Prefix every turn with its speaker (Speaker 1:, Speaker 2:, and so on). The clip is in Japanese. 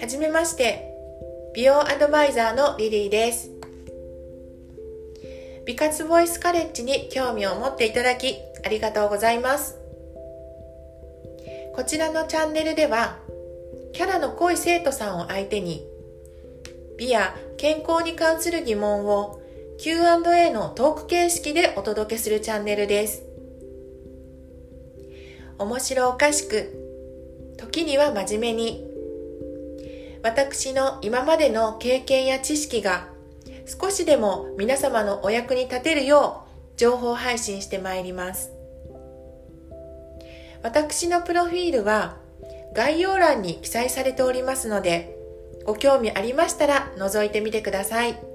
Speaker 1: はじめまして、美容アドバイザーのリリーです。美活ボイスカレッジに興味を持っていただきありがとうございます。こちらのチャンネルでは、キャラの濃い生徒さんを相手に、美や健康に関する疑問を Q&A のトーク形式でお届けするチャンネルです。面白おかしく、時には真面目に、私の今までの経験や知識が少しでも皆様のお役に立てるよう情報配信してまいります。私のプロフィールは概要欄に記載されておりますので、ご興味ありましたら覗いてみてください。